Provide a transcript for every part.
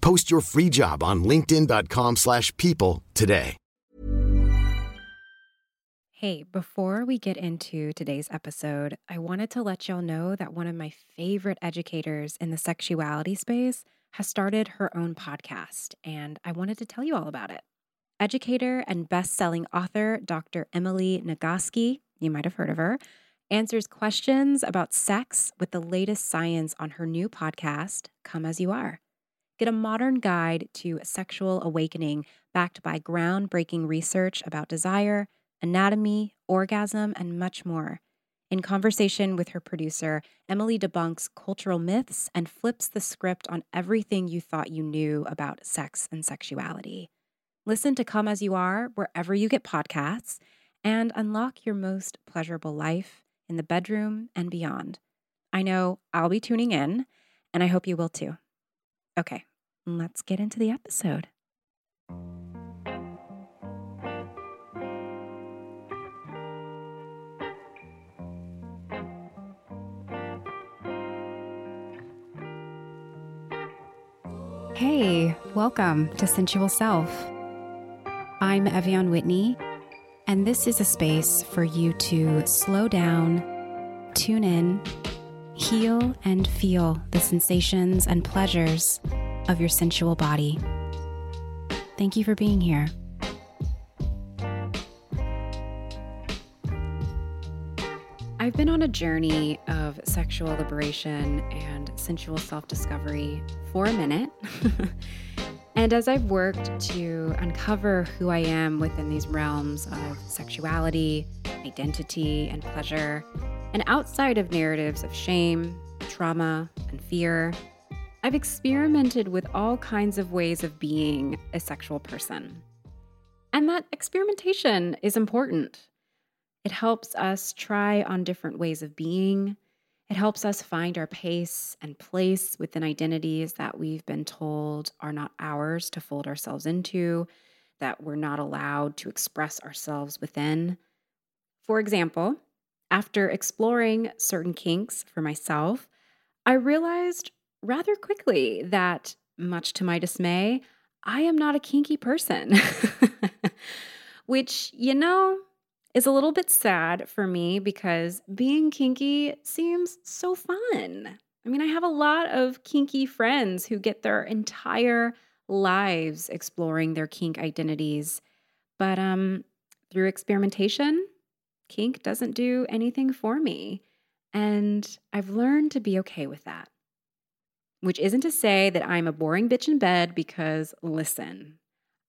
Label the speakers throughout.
Speaker 1: Post your free job on linkedin.com/people slash people today.
Speaker 2: Hey, before we get into today's episode, I wanted to let y'all know that one of my favorite educators in the sexuality space has started her own podcast, and I wanted to tell you all about it. Educator and best-selling author Dr. Emily Nagoski, you might have heard of her, answers questions about sex with the latest science on her new podcast, Come As You Are. Get a modern guide to sexual awakening backed by groundbreaking research about desire, anatomy, orgasm, and much more. In conversation with her producer, Emily debunks cultural myths and flips the script on everything you thought you knew about sex and sexuality. Listen to Come As You Are wherever you get podcasts and unlock your most pleasurable life in the bedroom and beyond. I know I'll be tuning in, and I hope you will too. Okay, let's get into the episode. Hey, welcome to Sensual Self. I'm Ev'Yan Whitney, and this is a space for you to slow down, tune in, heal, and feel the sensations and pleasures of your sensual body. Thank you for being here. I've been on a journey of sexual liberation and sensual self discovery for a minute. and as I've worked to uncover who I am within these realms of sexuality, identity, and pleasure, and outside of narratives of shame, trauma, and fear, I've experimented with all kinds of ways of being a sexual person. And that experimentation is important. It helps us try on different ways of being. It helps us find our pace and place within identities that we've been told are not ours to fold ourselves into, that we're not allowed to express ourselves within. For example, after exploring certain kinks for myself, I realized rather quickly that, much to my dismay, I am not a kinky person. Which, you know, is a little bit sad for me because being kinky seems so fun. I mean, I have a lot of kinky friends who get their entire lives exploring their kink identities. But um through experimentation, kink doesn't do anything for me. And I've learned to be okay with that. Which isn't to say that I'm a boring bitch in bed because listen,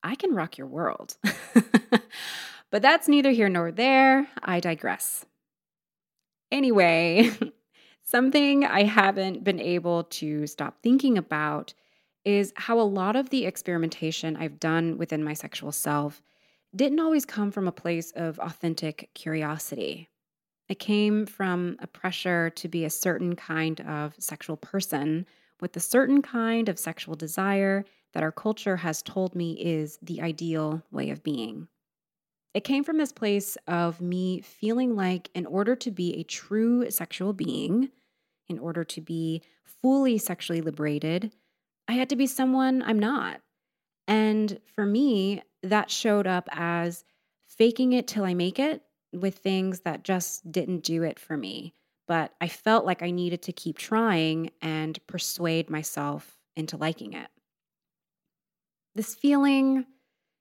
Speaker 2: I can rock your world. but that's neither here nor there. I digress. Anyway, something I haven't been able to stop thinking about is how a lot of the experimentation I've done within my sexual self didn't always come from a place of authentic curiosity. It came from a pressure to be a certain kind of sexual person with a certain kind of sexual desire that our culture has told me is the ideal way of being. It came from this place of me feeling like, in order to be a true sexual being, in order to be fully sexually liberated, I had to be someone I'm not. And for me, that showed up as faking it till I make it with things that just didn't do it for me. But I felt like I needed to keep trying and persuade myself into liking it. This feeling,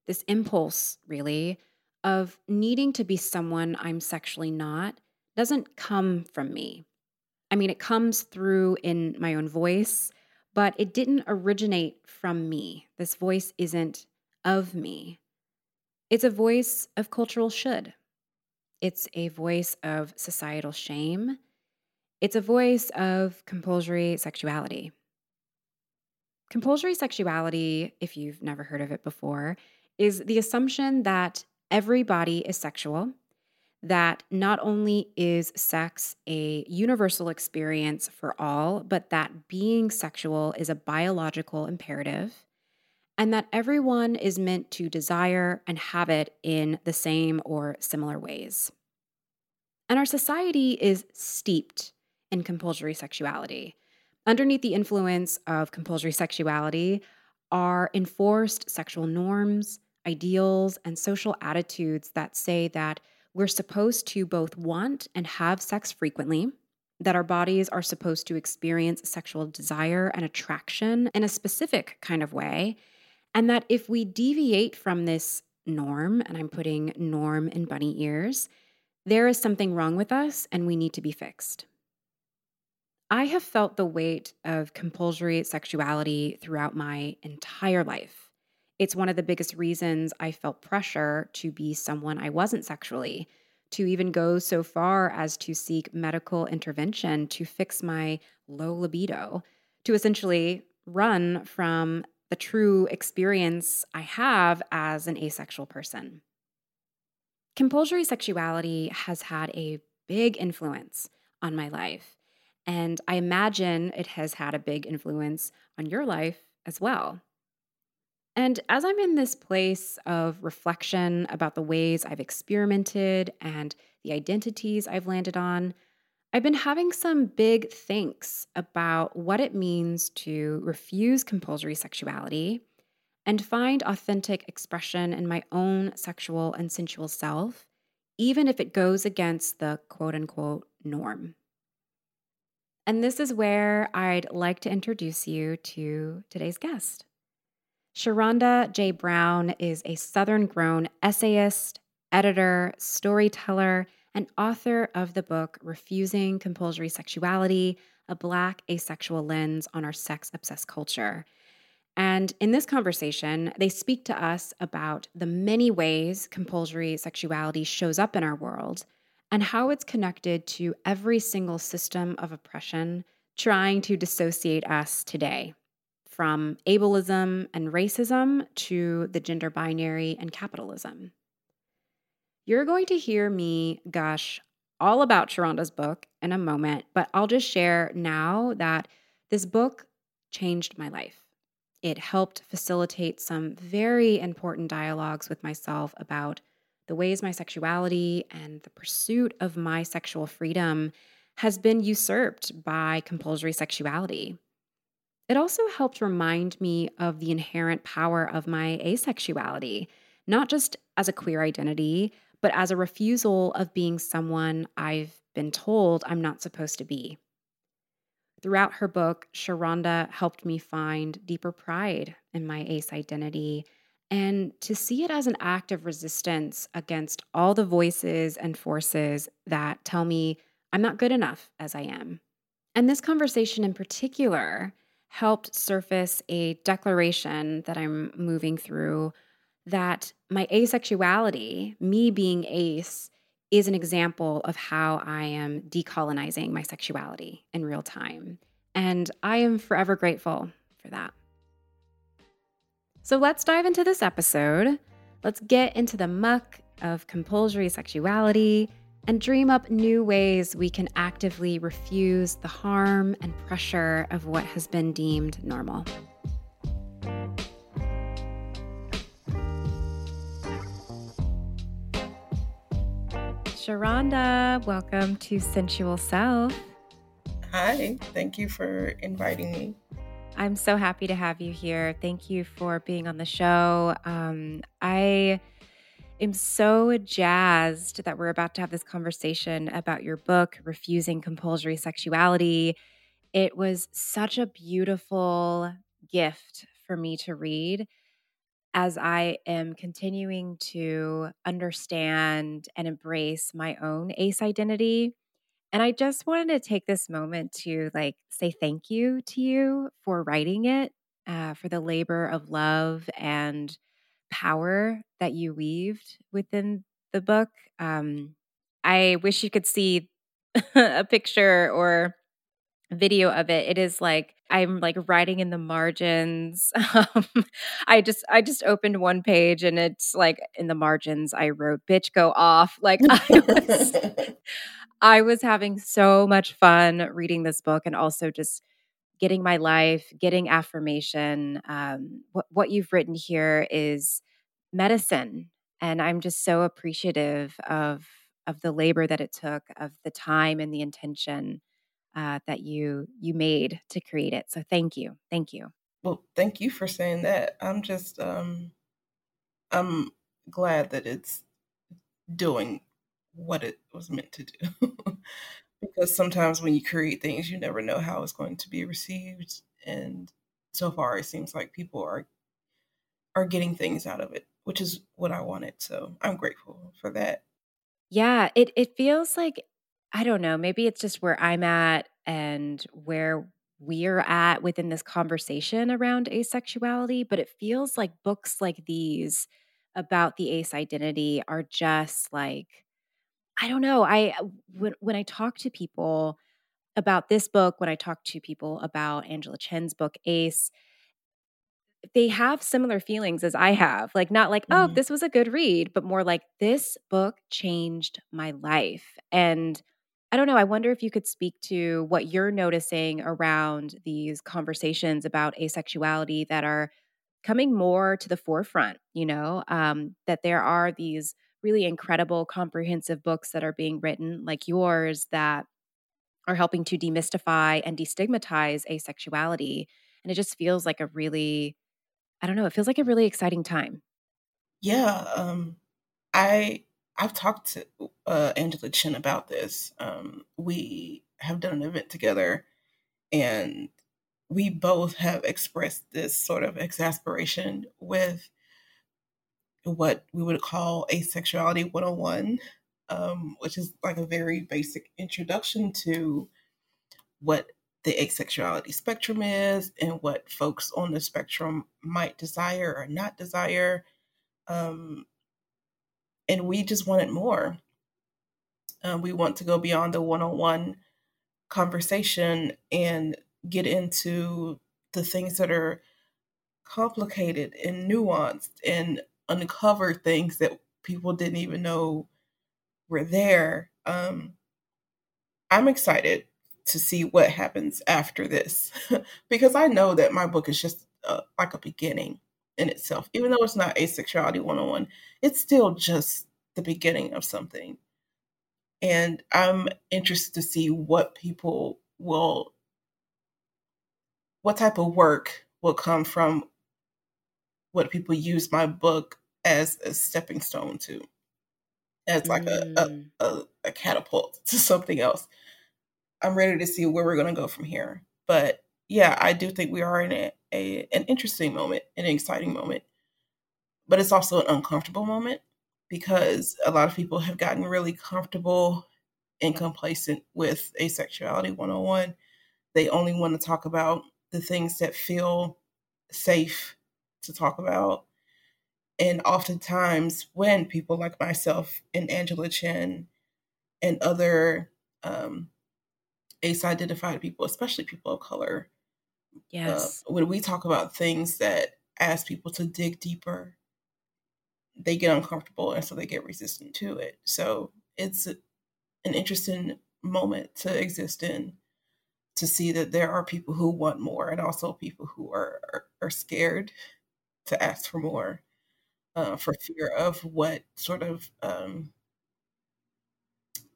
Speaker 2: this impulse, really, of needing to be someone I'm sexually not doesn't come from me. I mean, it comes through in my own voice, but it didn't originate from me. This voice isn't of me. It's a voice of cultural should. It's a voice of societal shame. It's a voice of compulsory sexuality. Compulsory sexuality, if you've never heard of it before, is the assumption that every body is sexual, that not only is sex a universal experience for all, but that being sexual is a biological imperative, and that everyone is meant to desire and have it in the same or similar ways. And our society is steeped in compulsory sexuality. Underneath the influence of compulsory sexuality are enforced sexual norms, ideals, and social attitudes that say that we're supposed to both want and have sex frequently, that our bodies are supposed to experience sexual desire and attraction in a specific kind of way, and that if we deviate from this norm, and I'm putting norm in bunny ears, there is something wrong with us and we need to be fixed. I have felt the weight of compulsory sexuality throughout my entire life. It's one of the biggest reasons I felt pressure to be someone I wasn't sexually, to even go so far as to seek medical intervention to fix my low libido, to essentially run from the true experience I have as an asexual person. Compulsory sexuality has had a big influence on my life, and I imagine it has had a big influence on your life as well. And as I'm in this place of reflection about the ways I've experimented and the identities I've landed on, I've been having some big thinks about what it means to refuse compulsory sexuality and find authentic expression in my own sexual and sensual self, even if it goes against the quote unquote norm. And this is where I'd like to introduce you to today's guest. Sherronda J. Brown is a Southern grown essayist, editor, storyteller, and author of the book Refusing Compulsory Sexuality A Black Asexual Lens on Our Sex Obsessed Culture. And in this conversation, they speak to us about the many ways compulsory sexuality shows up in our world and how it's connected to every single system of oppression trying to dissociate us today from ableism and racism to the gender binary and capitalism. You're going to hear me gush all about Sherronda's book in a moment, but I'll just share now that this book changed my life. It helped facilitate some very important dialogues with myself about the ways my sexuality and the pursuit of my sexual freedom has been usurped by compulsory sexuality. It also helped remind me of the inherent power of my asexuality, not just as a queer identity, but as a refusal of being someone I've been told I'm not supposed to be. Throughout her book, Sherronda helped me find deeper pride in my ace identity and to see it as an act of resistance against all the voices and forces that tell me I'm not good enough as I am. And this conversation in particular helped surface a declaration that I'm moving through that my asexuality, me being ace, is an example of how I am decolonizing my sexuality in real time. And I am forever grateful for that. So let's dive into this episode. Let's get into the muck of compulsory sexuality and dream up new ways we can actively refuse the harm and pressure of what has been deemed normal.
Speaker 3: Sherronda, welcome to Sensual Self.
Speaker 4: Hi, thank you for inviting me.
Speaker 3: I'm so happy to have you here. Thank you for being on the show. Um, I am so jazzed that we're about to have this conversation about your book, Refusing Compulsory Sexuality. It was such a beautiful gift for me to read as I am continuing to understand and embrace my own ace identity. And I just wanted to take this moment to like say thank you to you for writing it, uh, for the labor of love and power that you weaved within the book. Um, I wish you could see a picture or video of it. It is like I'm like writing in the margins. Um, I just I just opened one page and it's like in the margins I wrote "bitch go off." Like I was I was having so much fun reading this book and also just getting my life, getting affirmation. Um, what what you've written here is medicine, and I'm just so appreciative of of the labor that it took, of the time and the intention uh, that you you made to create it. So thank you, thank you.
Speaker 4: Well, thank you for saying that. I'm just um, I'm glad that it's doing what it was meant to do. because sometimes when you create things, you never know how it's going to be received. And so far, it seems like people are are getting things out of it, which is what I wanted. So I'm grateful for that.
Speaker 3: Yeah, it it feels like I don't know, maybe it's just where I'm at and where we're at within this conversation around asexuality, but it feels like books like these about the ace identity are just like I don't know, I uh, when when I talk to people about this book, when I talk to people about Angela Chen's book Ace, they have similar feelings as I have. Like, not like, oh,
Speaker 4: Mhm.
Speaker 3: this was a good read, but more like, this book changed my life. And I don't know. I wonder if you could speak to what you're noticing around these conversations about asexuality that are coming more to the forefront, you know, um, that there are these really incredible, comprehensive books that are being written, like yours, that are helping to demystify and destigmatize asexuality. And it just feels like a really I don't know, it feels like a really exciting time.
Speaker 4: Yeah, um, I I've talked to uh, Angela Chen about this. Um, we have done an event together, and we both have expressed this sort of exasperation with what we would call asexuality 101, um, which is like a very basic introduction to what the asexuality spectrum is and what folks on the spectrum might desire or not desire. Um, and we just wanted more. Um, we want to go beyond the one on one conversation and get into the things that are complicated and nuanced and uncover things that people didn't even know were there. Um, I'm excited to see what happens after this because I know that my book is just uh, like a beginning in itself. Even though it's not asexuality 101, it's still just the beginning of something. And I'm interested to see what people will, what type of work will come from what people use my book as a stepping stone to, as like mm. a, a, a catapult to something else. I'm ready to see where we're going to go from here. But yeah, I do think we are in a, a an interesting moment, an exciting moment, but it's also an uncomfortable moment because a lot of people have gotten really comfortable and complacent with asexuality 101. They only want to talk about the things that feel safe to talk about. And oftentimes, when people like myself and Angela Chen and other um, ace identified people, especially people of color,
Speaker 3: yes,
Speaker 4: uh, when we talk about things that ask people to dig deeper, they get uncomfortable and so they get resistant to it. So it's an interesting moment to exist in to see that there are people who want more and also people who are are, are scared to ask for more uh, for fear of what sort of um,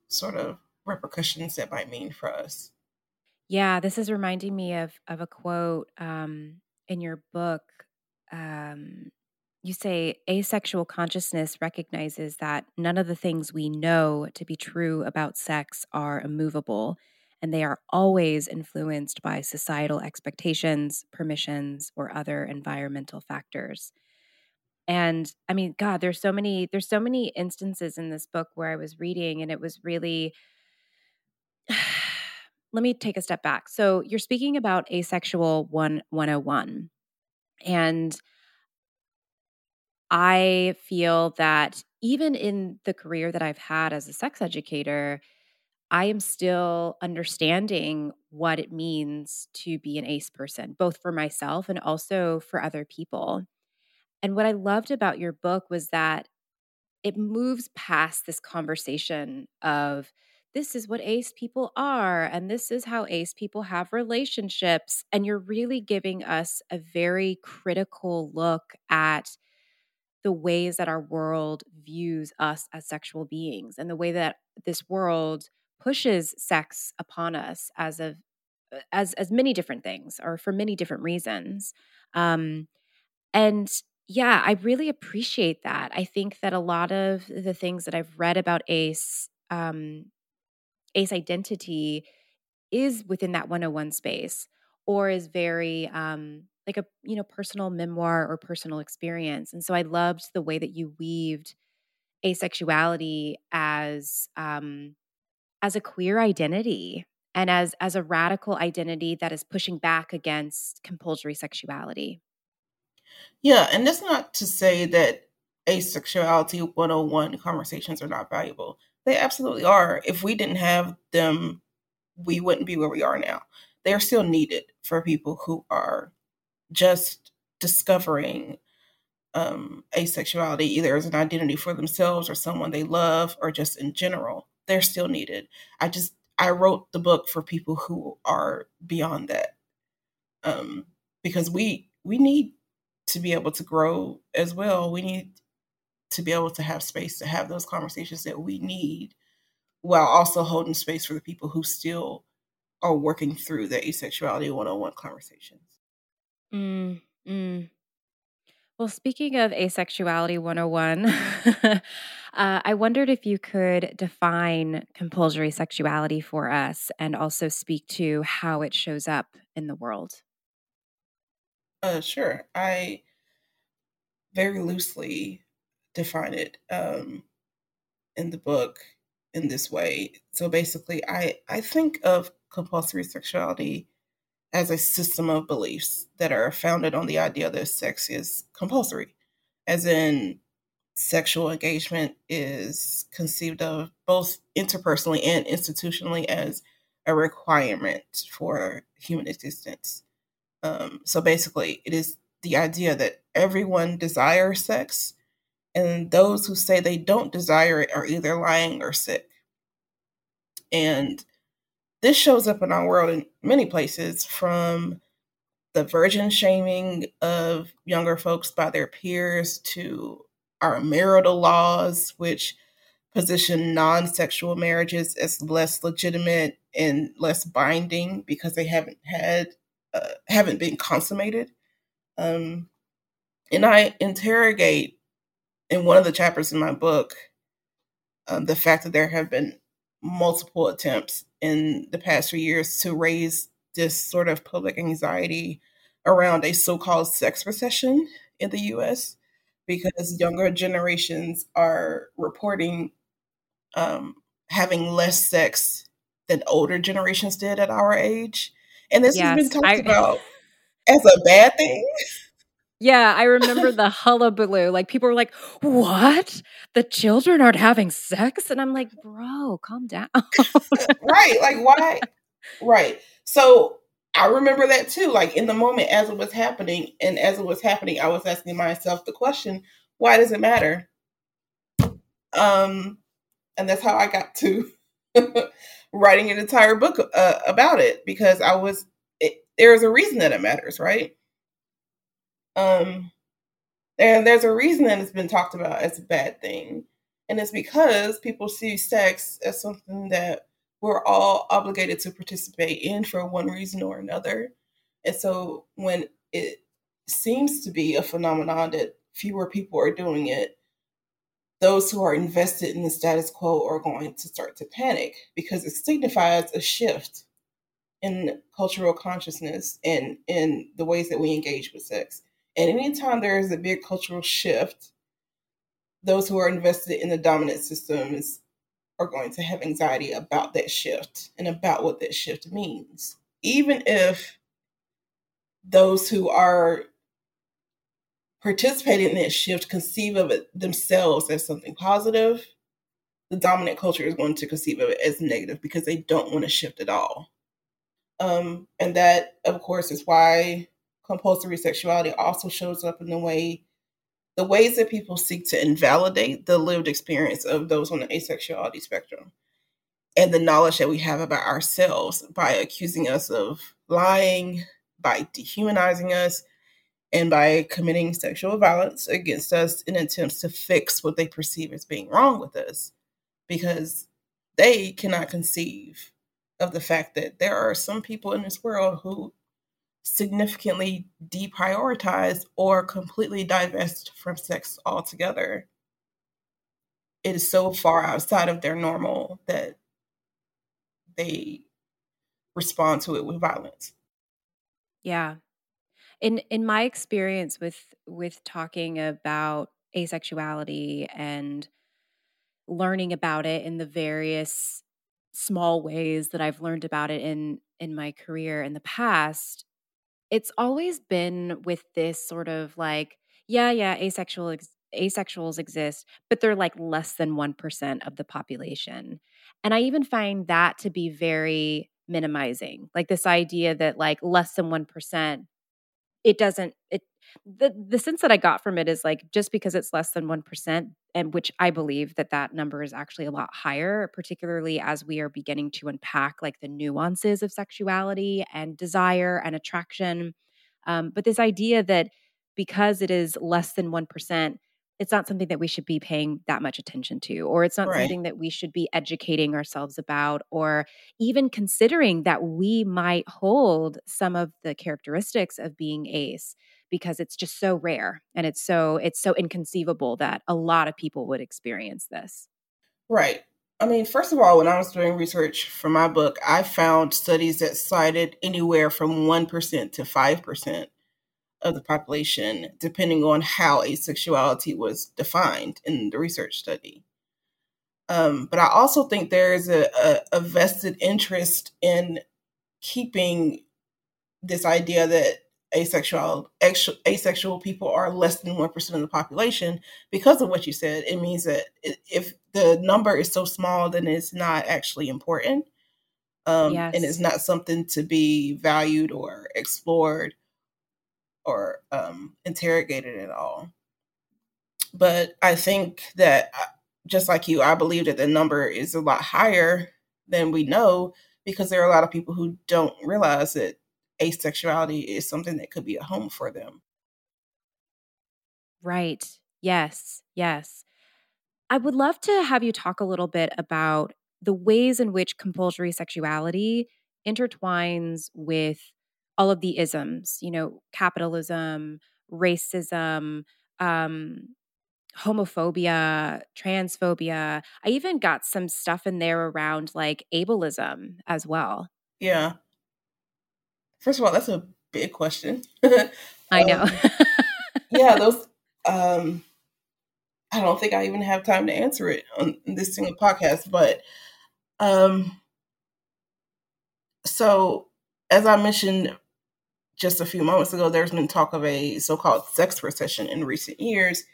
Speaker 4: sort of repercussions that might mean for us.
Speaker 3: Yeah, this is reminding me of of a quote um, in your book. Um, you say asexual consciousness recognizes that none of the things we know to be true about sex are immovable, and they are always influenced by societal expectations, permissions, or other environmental factors. And I mean, God, there's so many, there's so many instances in this book where I was reading and it was really let me take a step back. So you're speaking about asexual one 101. And I feel that even in the career that I've had as a sex educator, I am still understanding what it means to be an ace person, both for myself and also for other people. And what I loved about your book was that it moves past this conversation of this is what ace people are and this is how ace people have relationships and you're really giving us a very critical look at the ways that our world views us as sexual beings and the way that this world pushes sex upon us as a uh, as as many different things or for many different reasons. Um and yeah i really appreciate that. I think that a lot of the things that i've read about ace um ace identity is within that 101 space or is very um like a you know personal memoir or personal experience and so i loved the way that you weaved asexuality as um as a queer identity and as as a radical identity that is pushing back against compulsory sexuality
Speaker 4: yeah and that's not to say that asexuality 101 conversations are not valuable they absolutely are. If we didn't have them, we wouldn't be where we are now. They are still needed for people who are just discovering um, asexuality, either as an identity for themselves or someone they love, or just in general. They're still needed. I just I wrote the book for people who are beyond that, um, because we we need to be able to grow as well. We need to be able to have space to have those conversations that we need while also holding space for the people who still are working through the asexuality 101 conversations.
Speaker 3: Mm, mm. Well, speaking of asexuality 101, uh, I wondered if you could define compulsory sexuality for us and also speak to how it shows up in the world.
Speaker 4: Uh, sure. I very loosely define it um, in the book in this way. So basically, I, I think of compulsory sexuality as a system of beliefs that are founded on the idea that sex is compulsory, as in sexual engagement is conceived of both interpersonally and institutionally as a requirement for human existence. Um, so basically, it is the idea that everyone desires sex and those who say they don't desire it are either lying or sick. And this shows up in our world in many places from the virgin shaming of younger folks by their peers to our marital laws, which position non sexual marriages as less legitimate and less binding because they haven't had, uh, haven't been consummated. Um, and I interrogate in one of the chapters in my book um, the fact that there have been multiple attempts in the past few years to raise this sort of public anxiety around a so-called sex recession in the US because younger generations are reporting um, having less sex than older generations did at our age. And this yes, has been talked I, about as a bad thing.
Speaker 3: Yeah, I remember the hullabaloo. Like people were like, "What? The children aren't having sex?" And I'm like, "Bro, calm down."
Speaker 4: right? Like why? Right. So I remember that too. Like in the moment as it was happening, and as it was happening, I was asking myself the question, "Why does it matter?" Um, and that's how I got to writing an entire book uh, about it because I was. It, there's a reason that it matters, right? Um, and there's a reason that it's been talked about as a bad thing. And it's because people see sex as something that we're all obligated to participate in for one reason or another. And so when it seems to be a phenomenon that fewer people are doing it, those who are invested in the status quo are going to start to panic because it signifies a shift in cultural consciousness and in the ways that we engage with sex. And anytime there is a big cultural shift, those who are invested in the dominant systems are going to have anxiety about that shift and about what that shift means. Even if those who are participating in that shift conceive of it themselves as something positive, the dominant culture is going to conceive of it as negative because they don't want to shift at all. Um, and that, of course, is why compulsory sexuality also shows up in the way the ways that people seek to invalidate the lived experience of those on the asexuality spectrum and the knowledge that we have about ourselves by accusing us of lying, by dehumanizing us, and by committing sexual violence against us in attempts to fix what they perceive as being wrong with us because they cannot conceive of the fact that there are some people in this world who significantly deprioritize or completely divest from sex altogether. It is so far outside of their normal that they respond to it with violence.
Speaker 3: Yeah. In in my experience with with talking about asexuality and learning about it in the various small ways that I've learned about it in in my career in the past, it's always been with this sort of like, yeah, yeah, asexual ex- asexuals exist, but they're like less than 1% of the population. And I even find that to be very minimizing. Like this idea that like less than 1% it doesn't it the the sense that I got from it is like just because it's less than 1% and which I believe that that number is actually a lot higher particularly as we are beginning to unpack like the nuances of sexuality and desire and attraction. Um, but this idea that because it is less than 1% it's not something that we should be paying that much attention to or it's not right. something that we should be educating ourselves about or even considering that we might hold some of the characteristics of being ace because it's just so rare and it's so it's so inconceivable that a lot of people would experience this
Speaker 4: right i mean first of all when i was doing research for my book i found studies that cited anywhere from 1% to 5% of the population, depending on how asexuality was defined in the research study. Um, but I also think there is a, a, a vested interest in keeping this idea that asexual asexual people are less than 1% of the population because of what you said it means that if the number is so small then it's not actually important um, yes. and it's not something to be valued or explored or um, interrogated at all. But I think that, uh, just like you, I believe that the number is a lot higher than we know because there are a lot of people who don't realize that asexuality is something that could be a home for them.
Speaker 3: Right. Yes. Yes. I would love to have you talk a little bit about the ways in which compulsory sexuality intertwines with all of the isms, you know, capitalism, racism, um, homophobia, transphobia. I even got some stuff in there around like ableism as well.
Speaker 4: Yeah. First of all, that's a big question.
Speaker 3: I know. Um,
Speaker 4: yeah, those um I don't think I even have time to answer it on this single podcast, but um so as I mentioned just a few moments ago, there's been talk of a so called sex recession in recent years.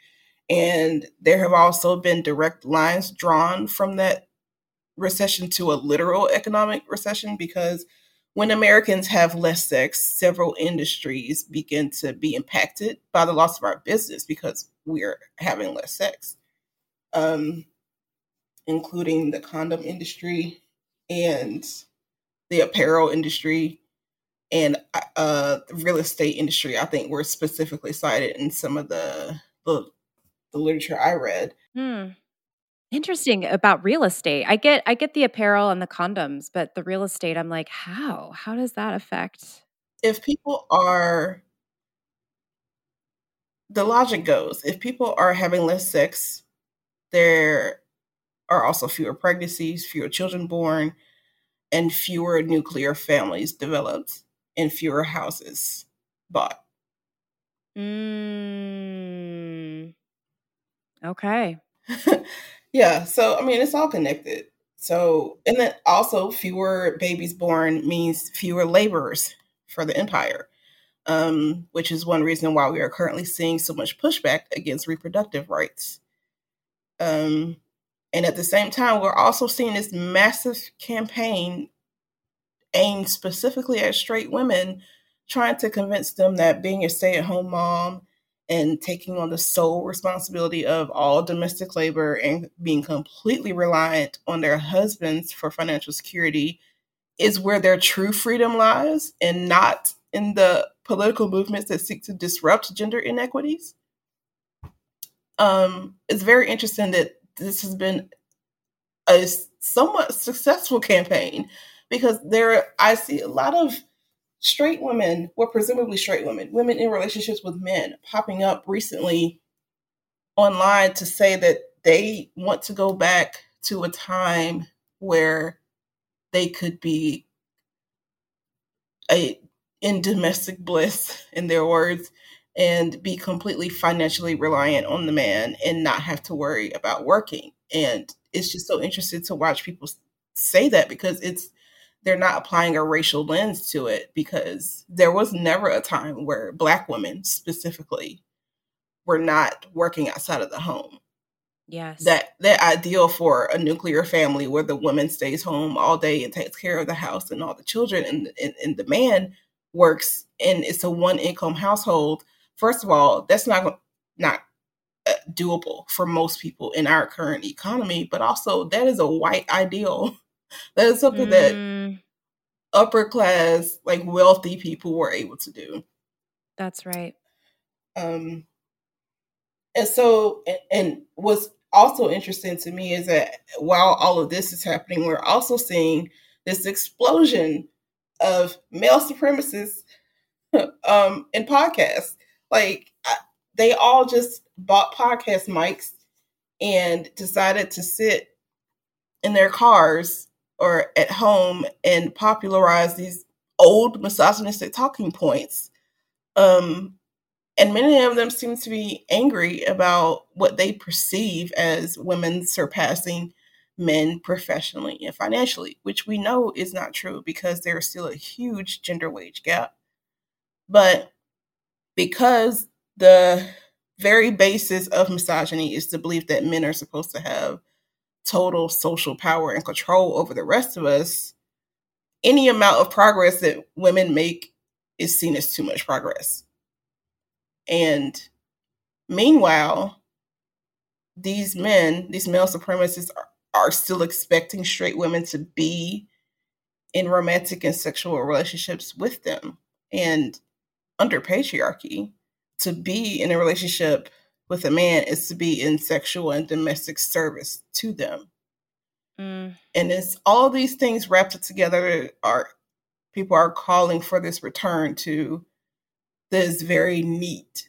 Speaker 4: And there have also been direct lines drawn from that recession to a literal economic recession because when Americans have less sex, several industries begin to be impacted by the loss of our business because we're having less sex, um, including the condom industry and the apparel industry and uh, the real estate industry, I think, were specifically cited in some of the the, the literature I read.
Speaker 3: Hmm. Interesting about real estate. I get I get the apparel and the condoms, but the real estate, I'm like, how? How does that affect?
Speaker 4: If people are the logic goes, if people are having less sex, there are also fewer pregnancies, fewer children born, and fewer nuclear families developed and fewer houses bought.
Speaker 3: Mm. Okay.
Speaker 4: yeah. So, I mean, it's all connected. So, and then also fewer babies born means fewer laborers for the empire, um, which is one reason why we are currently seeing so much pushback against reproductive rights. Um, and at the same time, we're also seeing this massive campaign aimed specifically at straight women, trying to convince them that being a stay at home mom and taking on the sole responsibility of all domestic labor and being completely reliant on their husbands for financial security is where their true freedom lies and not in the political movements that seek to disrupt gender inequities. Um, it's very interesting that this has been a somewhat successful campaign because there I see a lot of straight women, well, presumably straight women, women in relationships with men popping up recently online to say that they want to go back to a time where they could be a in domestic bliss in their words and be completely financially reliant on the man and not have to worry about working. And it's just so interesting to watch people say that because it's they're not applying a racial lens to it because there was never a time where black women specifically were not working outside of the home.
Speaker 3: Yes.
Speaker 4: That that ideal for a nuclear family where the woman stays home all day and takes care of the house and all the children and and, and the man works and it's a one income household. First of all, that's not not uh, doable for most people in our current economy, but also that is a white ideal that is something mm. that upper class, like wealthy people were able to do.
Speaker 3: That's right.
Speaker 4: Um, and so, and, and what's also interesting to me is that while all of this is happening, we're also seeing this explosion of male supremacists um, in podcasts. Like they all just bought podcast mics and decided to sit in their cars or at home and popularize these old misogynistic talking points. Um, and many of them seem to be angry about what they perceive as women surpassing men professionally and financially, which we know is not true because there's still a huge gender wage gap. But because the very basis of misogyny is the belief that men are supposed to have total social power and control over the rest of us, any amount of progress that women make is seen as too much progress. And meanwhile, these men, these male supremacists, are, are still expecting straight women to be in romantic and sexual relationships with them. And under patriarchy, to be in a relationship with a man is to be in sexual and domestic service to them. Mm. And it's all these things wrapped together are people are calling for this return to this very neat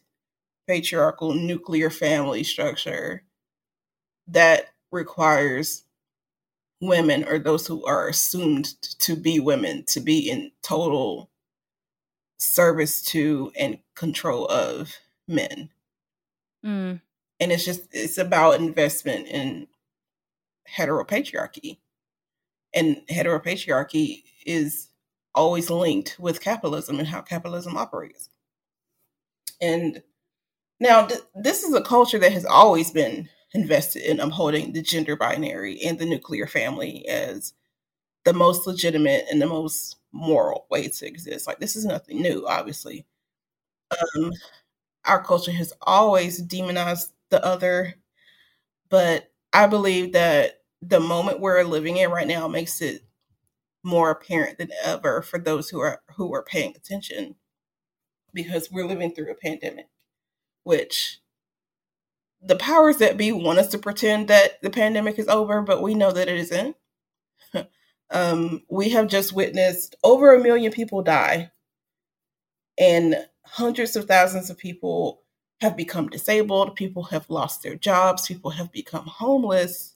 Speaker 4: patriarchal nuclear family structure that requires women or those who are assumed to be women to be in total service to and control of men. Mm. And it's just it's about investment in heteropatriarchy. And heteropatriarchy is always linked with capitalism and how capitalism operates. And now th- this is a culture that has always been invested in upholding the gender binary and the nuclear family as the most legitimate and the most moral way to exist. Like this is nothing new, obviously. Um, our culture has always demonized the other, but I believe that the moment we're living in right now makes it more apparent than ever for those who are who are paying attention because we're living through a pandemic which the powers that be want us to pretend that the pandemic is over, but we know that it isn't. um, we have just witnessed over a million people die, and hundreds of thousands of people have become disabled. People have lost their jobs. People have become homeless.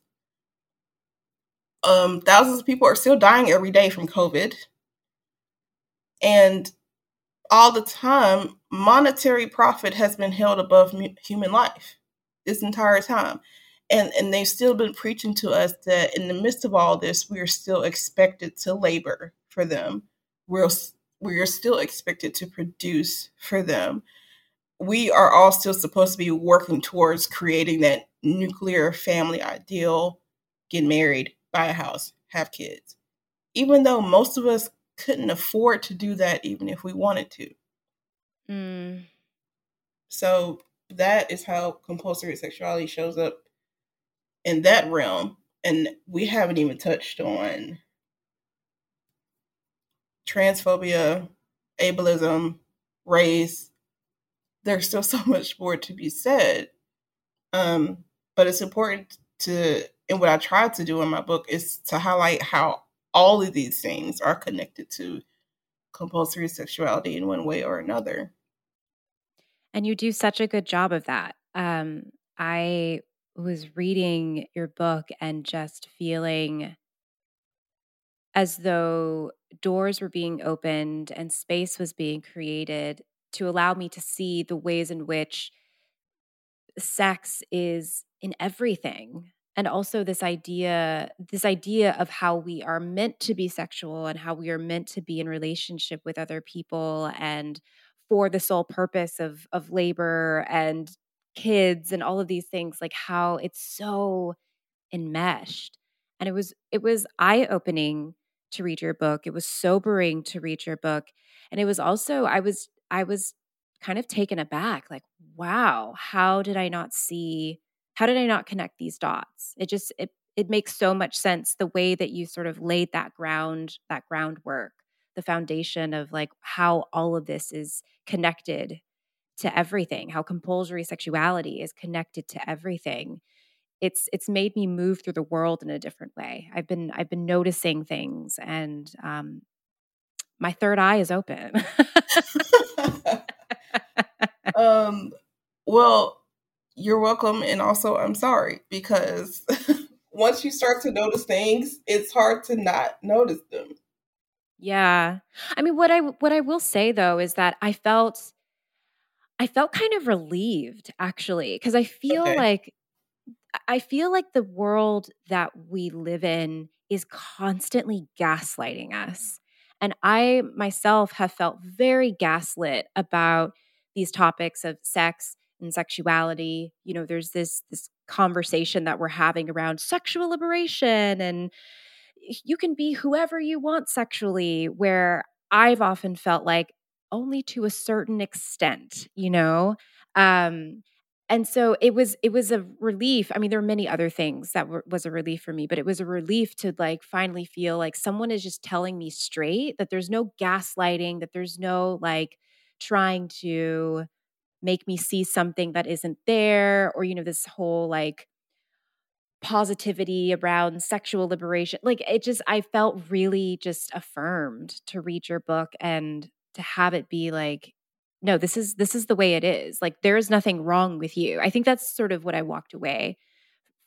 Speaker 4: Um, thousands of people are still dying every day from COVID. And all the time, monetary profit has been held above human life this entire time. And, and they've still been preaching to us that in the midst of all this, we are still expected to labor for them. We're, we are still expected to produce for them. We are all still supposed to be working towards creating that nuclear family ideal, get married, buy a house, have kids. Even though most of us couldn't afford to do that even if we wanted to. Mm. So that is how compulsory sexuality shows up in that realm. And we haven't even touched on transphobia, ableism, race. There's still so much more to be said. Um, but it's important to, and what I tried to do in my book is to highlight how all of these things are connected to compulsory sexuality in one way or another.
Speaker 3: And you do such a good job of that. Um, I was reading your book and just feeling as though doors were being opened and space was being created to allow me to see the ways in which sex is in everything. And also this idea this idea of how we are meant to be sexual and how we are meant to be in relationship with other people and for the sole purpose of of labor and kids and all of these things like how it's so enmeshed. And it was it was eye opening to read your book it was sobering to read your book and it was also i was i was kind of taken aback like wow how did i not see how did I not connect these dots? It just it it makes so much sense the way that you sort of laid that ground that groundwork, the foundation of like how all of this is connected to everything, how compulsory sexuality is connected to everything. It's it's made me move through the world in a different way. I've been I've been noticing things and um my third eye is open.
Speaker 4: um well you're welcome and also I'm sorry because once you start to notice things, it's hard to not notice them.
Speaker 3: Yeah. I mean what I what I will say though is that I felt I felt kind of relieved actually because I feel okay. like I feel like the world that we live in is constantly gaslighting us. And I myself have felt very gaslit about these topics of sex and sexuality you know there's this this conversation that we're having around sexual liberation and you can be whoever you want sexually where i've often felt like only to a certain extent you know um and so it was it was a relief i mean there were many other things that were, was a relief for me but it was a relief to like finally feel like someone is just telling me straight that there's no gaslighting that there's no like trying to make me see something that isn't there or you know this whole like positivity around sexual liberation. Like it just i felt really just affirmed to read your book and to have it be like no this is this is the way it is like there is nothing wrong with you i think that's sort of what i walked away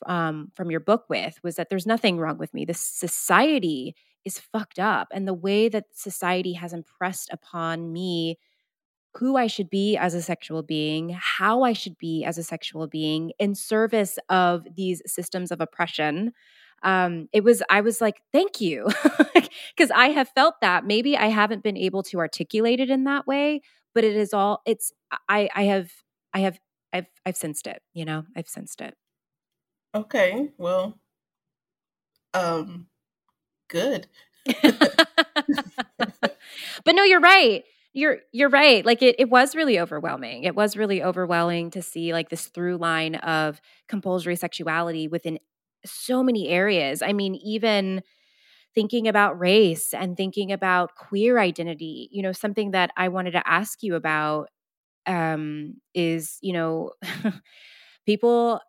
Speaker 3: um, from your book with was that there's nothing wrong with me this society is fucked up and the way that society has impressed upon me who I should be as a sexual being, how I should be as a sexual being in service of these systems of oppression. Um, it was, I was like, thank you. Because I have felt that. Maybe I haven't been able to articulate it in that way, but it is all, it's, I, I have, I have, I've, I've sensed it, you know, I've sensed it.
Speaker 4: Okay. Well, um, good.
Speaker 3: but no, you're right you're you're right. Like it it was really overwhelming. It was really overwhelming to see like this through line of compulsory sexuality within so many areas. I mean, even thinking about race and thinking about queer identity, you know, something that I wanted to ask you about um is, you know, people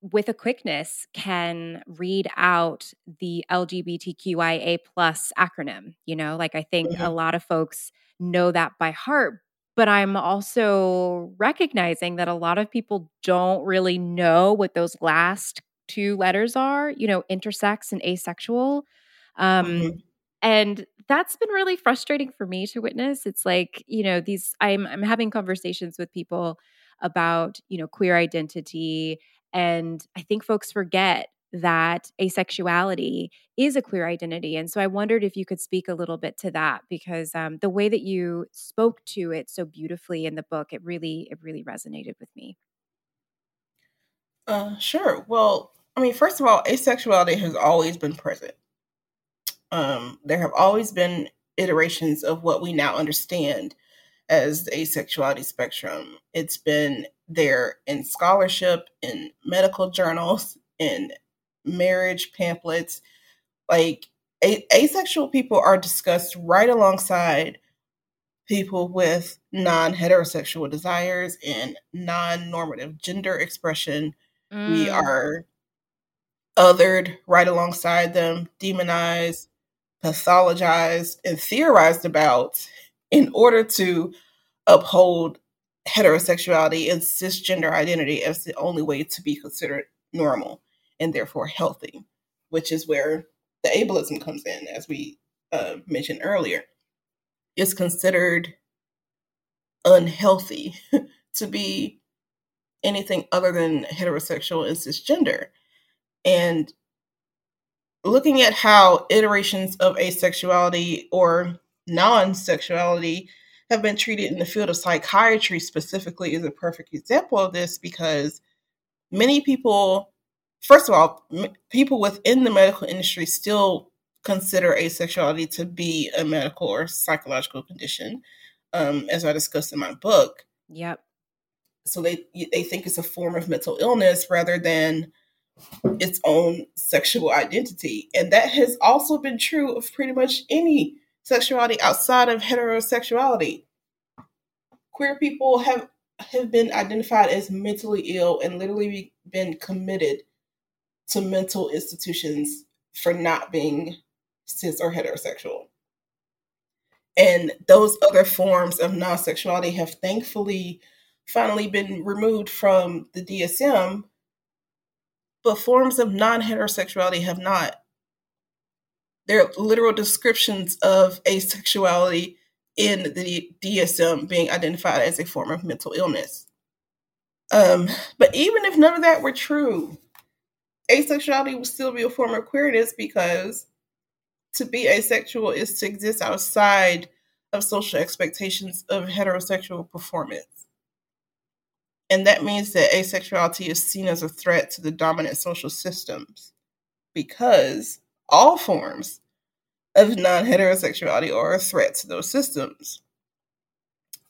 Speaker 3: with a quickness can read out the LGBTQIA plus acronym. You know, like I think mm-hmm. a lot of folks know that by heart, but I'm also recognizing that a lot of people don't really know what those last two letters are, you know, intersex and asexual. Um, mm-hmm. And that's been really frustrating for me to witness. It's like, you know, these I'm I'm having conversations with people about, you know, queer identity and I think folks forget that asexuality is a queer identity. And so I wondered if you could speak a little bit to that because um, the way that you spoke to it so beautifully in the book, it really, it really resonated with me.
Speaker 4: Uh, sure. Well, I mean, first of all, asexuality has always been present. Um, there have always been iterations of what we now understand as the asexuality spectrum. It's been there in scholarship, in medical journals, in marriage pamphlets. Like a- asexual people are discussed right alongside people with non heterosexual desires and non normative gender expression. Mm. We are othered right alongside them, demonized, pathologized, and theorized about in order to uphold heterosexuality and cisgender identity as the only way to be considered normal and therefore healthy, which is where the ableism comes in, as we uh, mentioned earlier. It's considered unhealthy to be anything other than heterosexual and cisgender. And looking at how iterations of asexuality or non sexuality have been treated in the field of psychiatry specifically is a perfect example of this because many people, first of all, m- people within the medical industry still consider asexuality to be a medical or psychological condition, um, as I discussed in my book.
Speaker 3: Yep.
Speaker 4: So they they think it's a form of mental illness rather than its own sexual identity, and that has also been true of pretty much any sexuality outside of heterosexuality. Queer people have have been identified as mentally ill and literally been committed to mental institutions for not being cis or heterosexual. And those other forms of non sexuality have thankfully finally been removed from the DSM, but forms of non heterosexuality have not. There are literal descriptions of asexuality in the DSM being identified as a form of mental illness. Um, but even if none of that were true, asexuality would still be a form of queerness because to be asexual is to exist outside of social expectations of heterosexual performance. And that means that asexuality is seen as a threat to the dominant social systems because all forms of non heterosexuality are a threat to those systems.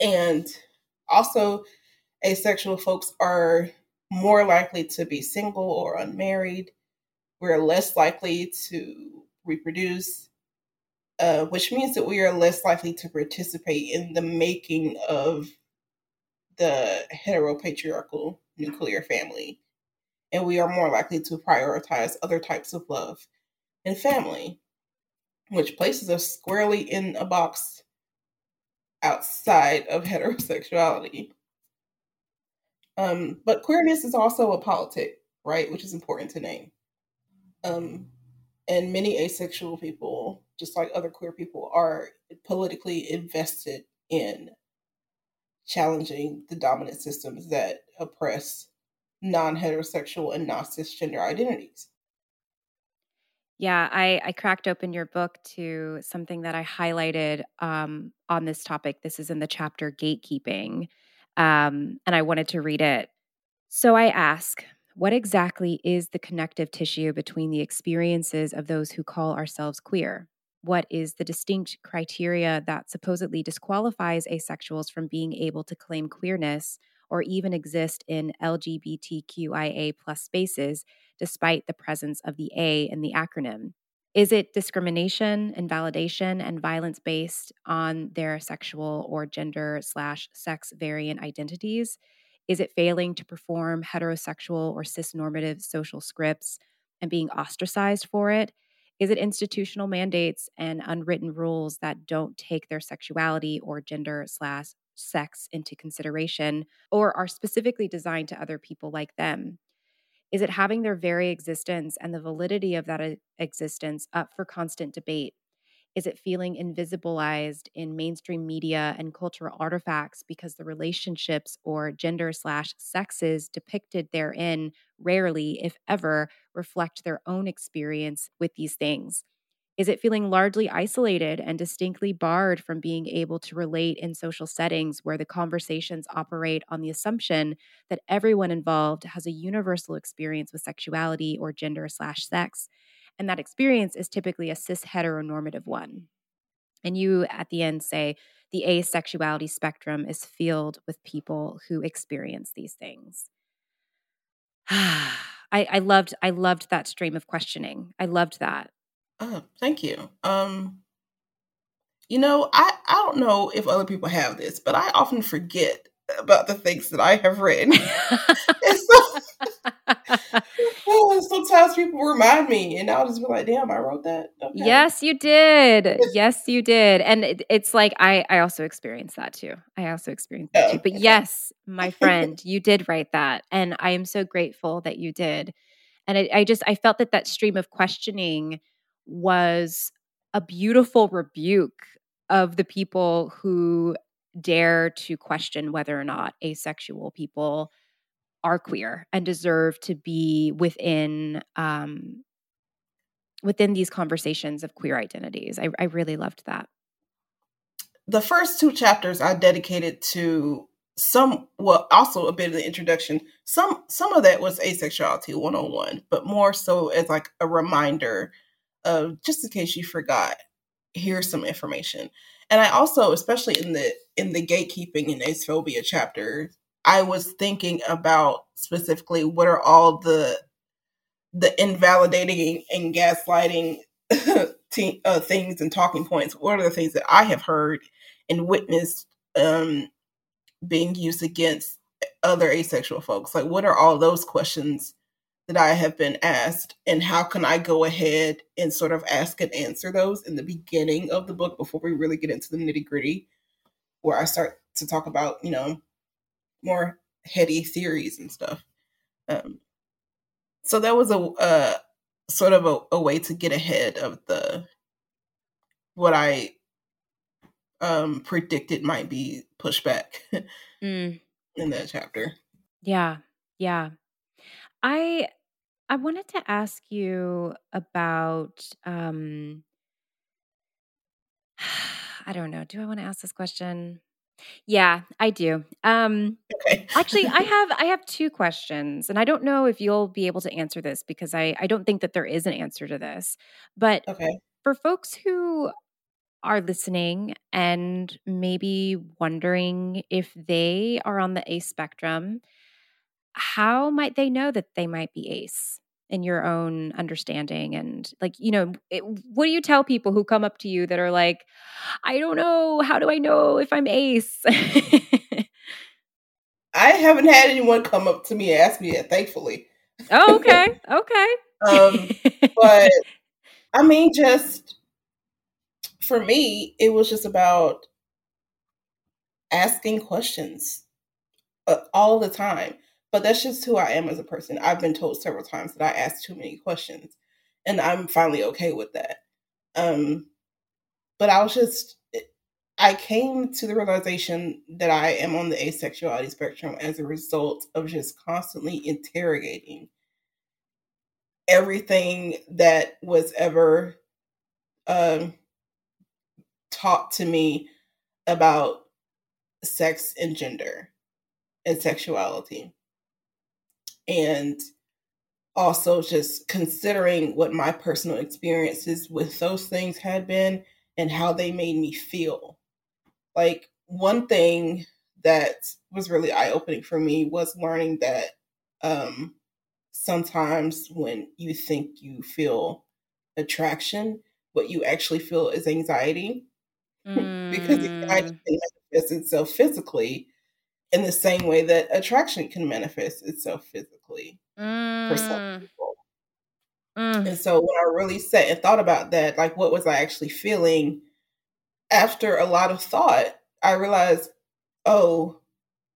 Speaker 4: And also, asexual folks are more likely to be single or unmarried. We're less likely to reproduce, uh, which means that we are less likely to participate in the making of the heteropatriarchal nuclear family. And we are more likely to prioritize other types of love and family which places us squarely in a box outside of heterosexuality. Um, but queerness is also a politic, right? Which is important to name. Um, and many asexual people, just like other queer people, are politically invested in challenging the dominant systems that oppress non heterosexual and non cisgender identities.
Speaker 3: Yeah, I, I cracked open your book to something that I highlighted um, on this topic. This is in the chapter Gatekeeping, um, and I wanted to read it. So I ask, what exactly is the connective tissue between the experiences of those who call ourselves queer? What is the distinct criteria that supposedly disqualifies asexuals from being able to claim queerness or even exist in LGBTQIA plus spaces despite the presence of the A in the acronym? Is it discrimination, invalidation, and violence based on their sexual or gender slash sex variant identities? Is it failing to perform heterosexual or cisnormative social scripts and being ostracized for it? Is it institutional mandates and unwritten rules that don't take their sexuality or gender slash sex into consideration or are specifically designed to other people like them? Is it having their very existence and the validity of that uh, existence up for constant debate? Is it feeling invisibilized in mainstream media and cultural artifacts because the relationships or gender slash sexes depicted therein rarely, if ever, reflect their own experience with these things? Is it feeling largely isolated and distinctly barred from being able to relate in social settings where the conversations operate on the assumption that everyone involved has a universal experience with sexuality or gender slash sex? And that experience is typically a cis heteronormative one. And you at the end say the asexuality spectrum is filled with people who experience these things. I, I loved I loved that stream of questioning. I loved that.
Speaker 4: Oh, thank you. Um, you know, I, I don't know if other people have this, but I often forget about the things that I have written. so, sometimes people remind me, and I'll just be like, "Damn, I wrote that."
Speaker 3: Okay. Yes, you did. yes, you did. And it, it's like I I also experienced that too. I also experienced that oh, too. But okay. yes, my friend, you did write that, and I am so grateful that you did. And I, I just I felt that that stream of questioning was a beautiful rebuke of the people who dare to question whether or not asexual people are queer and deserve to be within um, within these conversations of queer identities. I, I really loved that.
Speaker 4: The first two chapters I dedicated to some well also a bit of the introduction some some of that was asexuality 101 but more so as like a reminder of just in case you forgot, here's some information. And I also, especially in the in the gatekeeping and asphobia chapter, I was thinking about specifically what are all the the invalidating and gaslighting t- uh, things and talking points. What are the things that I have heard and witnessed um, being used against other asexual folks? Like, what are all those questions that I have been asked, and how can I go ahead and sort of ask and answer those in the beginning of the book before we really get into the nitty gritty, where I start to talk about, you know, more heady theories and stuff. Um, so that was a, a sort of a, a, way to get ahead of the what I um, predicted might be pushback mm. in that chapter.
Speaker 3: Yeah, yeah. I I wanted to ask you about um I don't know. Do I want to ask this question? Yeah, I do. Um
Speaker 4: Okay.
Speaker 3: actually I have I have two questions and I don't know if you'll be able to answer this because I I don't think that there is an answer to this. But
Speaker 4: okay.
Speaker 3: for folks who are listening and maybe wondering if they are on the ACE spectrum how might they know that they might be ace in your own understanding and like you know it, what do you tell people who come up to you that are like i don't know. How do i know if i'm ace?
Speaker 4: I haven't had anyone come up to me and ask me that thankfully.
Speaker 3: Oh okay. Okay.
Speaker 4: Um but i mean just for me it was just about asking questions uh, all the time but that's just who I am as a person. I've been told several times that I ask too many questions, and I'm finally okay with that. Um, but I was just, I came to the realization that I am on the asexuality spectrum as a result of just constantly interrogating everything that was ever um, taught to me about sex and gender and sexuality and also just considering what my personal experiences with those things had been and how they made me feel. Like one thing that was really eye opening for me was learning that um, sometimes when you think you feel attraction, what you actually feel is anxiety. Mm. because anxiety manifests itself physically in the same way that attraction can manifest itself physically
Speaker 3: mm.
Speaker 4: for some mm. people. Mm. And so when I really sat and thought about that, like what was I actually feeling? After a lot of thought, I realized, oh,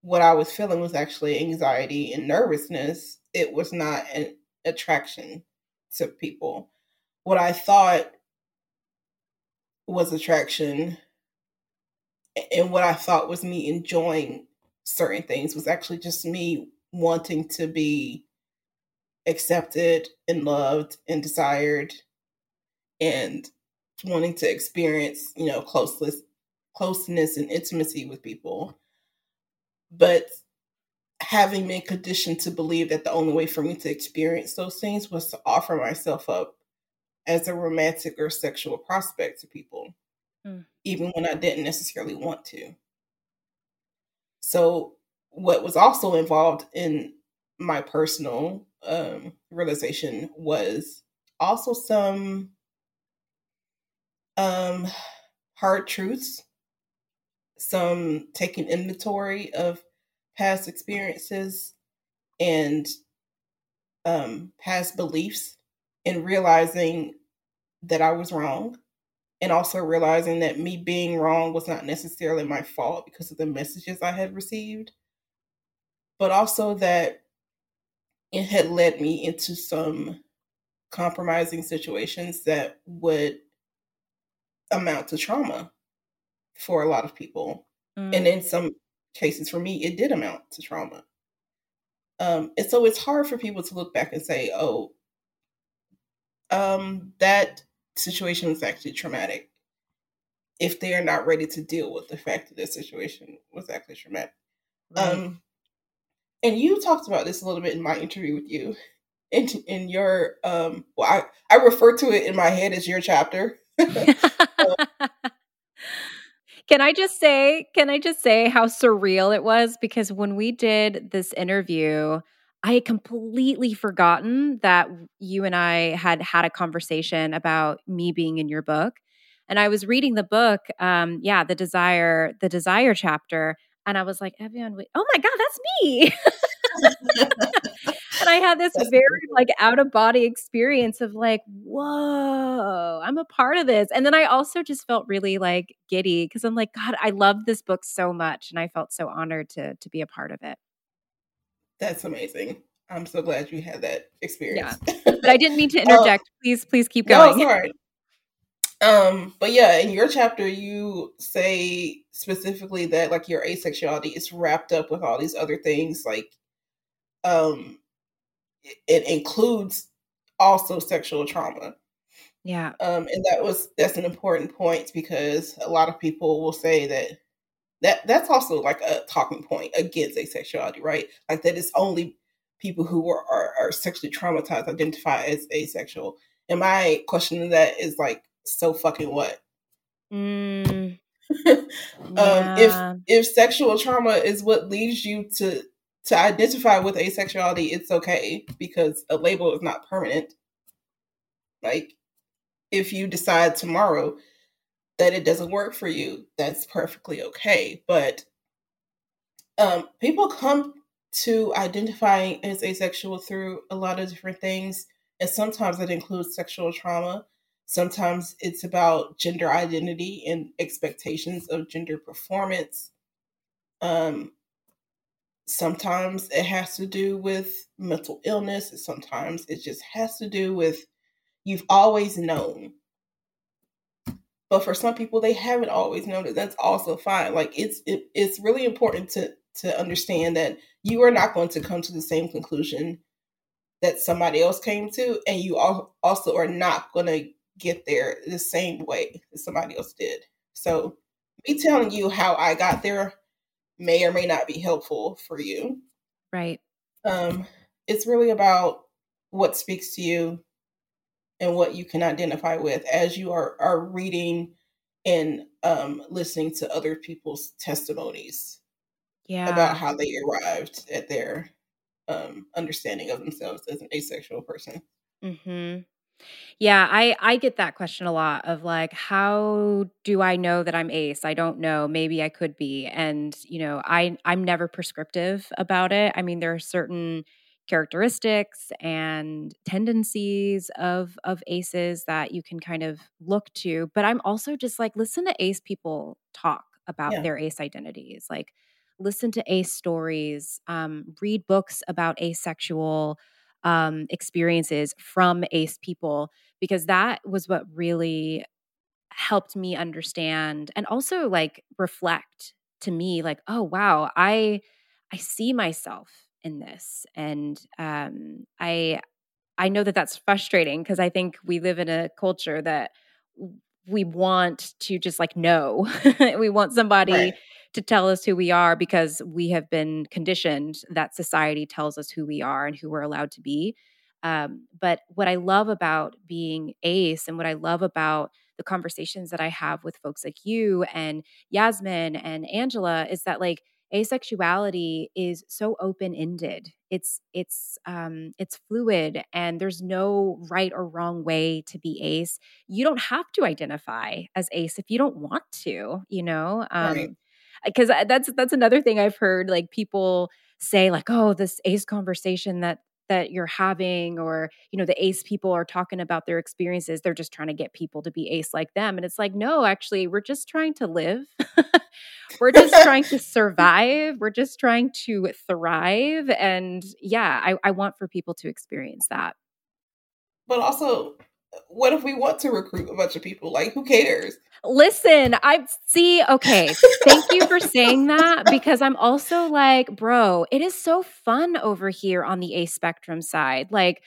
Speaker 4: what I was feeling was actually anxiety and nervousness. It was not an attraction to people. What I thought was attraction and what I thought was me enjoying certain things was actually just me wanting to be accepted and loved and desired and wanting to experience, you know, closeness closeness and intimacy with people. But having been conditioned to believe that the only way for me to experience those things was to offer myself up as a romantic or sexual prospect to people, mm. even when I didn't necessarily want to. So, what was also involved in my personal um, realization was also some um, hard truths, some taking inventory of past experiences and um, past beliefs, and realizing that I was wrong, and also realizing that me being wrong was not necessarily my fault because of the messages I had received, but also that it had led me into some compromising situations that would amount to trauma for a lot of people. Mm. And in some cases, for me, it did amount to trauma. Um, and so it's hard for people to look back and say, oh, um, that situation was actually traumatic if they are not ready to deal with the fact that this situation was actually traumatic. Right. Um, and you talked about this a little bit in my interview with you in in your um well I, I refer to it in my head as your chapter
Speaker 3: can I just say, can I just say how surreal it was? Because when we did this interview, I had completely forgotten that you and I had had a conversation about me being in your book. And I was reading the book, um, yeah, the desire, the desire chapter, and I was like, Ev'Yan, oh my God, that's me. and I had this That's very like out of body experience of like, whoa, I'm a part of this. And then I also just felt really like giddy because I'm like, God, I love this book so much. And I felt so honored to to be a part of it.
Speaker 4: That's amazing. I'm so glad you had that experience.
Speaker 3: Yeah. But I didn't mean to interject. Um, please, please keep going.
Speaker 4: No, sorry. Um, but yeah, in your chapter, you say specifically that like your asexuality is wrapped up with all these other things like um it includes also sexual trauma.
Speaker 3: Yeah.
Speaker 4: Um, and that was that's an important point because a lot of people will say that that that's also like a talking point against asexuality, right? Like that it's only people who are, are, are sexually traumatized identify as asexual. And my question to that is like, so fucking what?
Speaker 3: Mm,
Speaker 4: um, if if sexual trauma is what leads you to to identify with asexuality, it's okay because a label is not permanent. Like, if you decide tomorrow that it doesn't work for you, that's perfectly okay. But um, people come to identifying as asexual through a lot of different things. And sometimes it includes sexual trauma. Sometimes it's about gender identity and expectations of gender performance. Um, sometimes it has to do with mental illness sometimes it just has to do with you've always known but for some people they haven't always known it that's also fine like it's it, it's really important to to understand that you are not going to come to the same conclusion that somebody else came to and you also are not going to get there the same way that somebody else did so me telling you how i got there may or may not be helpful for you.
Speaker 3: Right.
Speaker 4: Um, it's really about what speaks to you and what you can identify with as you are, are reading and um, listening to other people's testimonies
Speaker 3: yeah.
Speaker 4: about how they arrived at their um, understanding of themselves as an asexual person.
Speaker 3: Mm-hmm. Yeah, I I get that question a lot of like how do I know that I'm ace? I don't know. Maybe I could be. And, you know, I I'm never prescriptive about it. I mean, there are certain characteristics and tendencies of of aces that you can kind of look to, but I'm also just like listen to ace people talk about
Speaker 4: Yeah.
Speaker 3: their ace identities. Like listen to ace stories, um, read books about asexual um, experiences from ace people because that was what really helped me understand and also like reflect to me like oh wow i i see myself in this and um i i know that that's frustrating because i think we live in a culture that we want to just like know we want somebody
Speaker 4: Right.
Speaker 3: to tell us who we are because we have been conditioned that society tells us who we are and who we're allowed to be um, but what I love about being ACE and what I love about the conversations that I have with folks like you and Yasmin and Angela is that like asexuality is so open-ended. It's it's um it's fluid and there's no right or wrong way to be ace. You don't have to identify as ace if you don't want to, you know?
Speaker 4: Right.
Speaker 3: Um because that's that's another thing I've heard like people say like oh this ace conversation that that you're having or you know the ace people are talking about their experiences they're just trying to get people to be ace like them and it's like no actually we're just trying to live. We're just trying to survive. We're just trying to thrive and yeah I, I want for people to experience that.
Speaker 4: But also, what if we want to recruit a bunch of people? Like, who cares?
Speaker 3: Listen, I see. Okay. Thank you for saying that because I'm also like, bro, it is so fun over here on the A spectrum side. Like,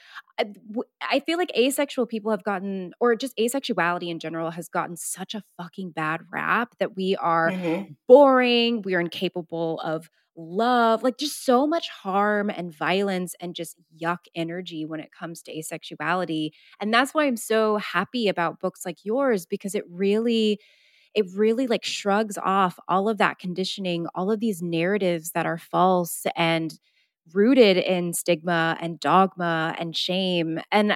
Speaker 3: I feel like asexual people have gotten, or just asexuality in general has gotten such a fucking bad rap that we are
Speaker 4: Mhm.
Speaker 3: boring, we are incapable of love, like just so much harm and violence and just yuck energy when it comes to asexuality. And that's why I'm so happy about books like yours because it really it really like shrugs off all of that conditioning, all of these narratives that are false and rooted in stigma and dogma and shame. And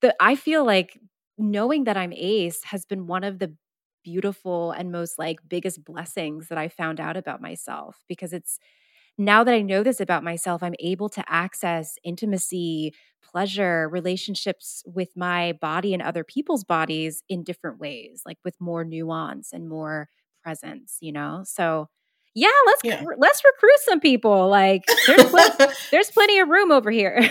Speaker 3: the I feel like knowing that I'm ace has been one of the beautiful and most like biggest blessings that I found out about myself because it's now that I know this about myself, I'm able to access intimacy, pleasure, relationships with my body and other people's bodies in different ways, like with more nuance and more presence, you know? So, yeah, let's
Speaker 4: Yeah.
Speaker 3: let's recruit some people. Like there's plenty, there's plenty of room over here.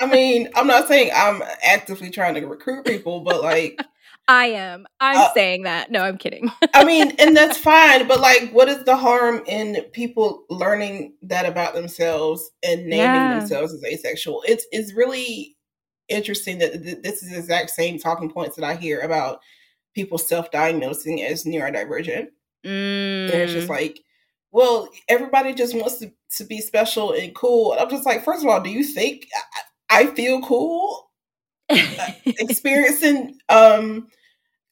Speaker 4: I mean, I'm not saying I'm actively trying to recruit people, but like,
Speaker 3: I am. I'm
Speaker 4: Uh,
Speaker 3: saying that. No, I'm kidding.
Speaker 4: I mean, and that's fine, but like, what is the harm in people learning that about themselves and naming
Speaker 3: Yeah.
Speaker 4: themselves as asexual? It's it's really interesting that th- this is the exact same talking points that I hear about people self-diagnosing as neurodivergent. And it's just
Speaker 3: Mm.
Speaker 4: like, well, everybody just wants to, to be special and cool. And I'm just like, first of all, do you think I, I feel cool experiencing um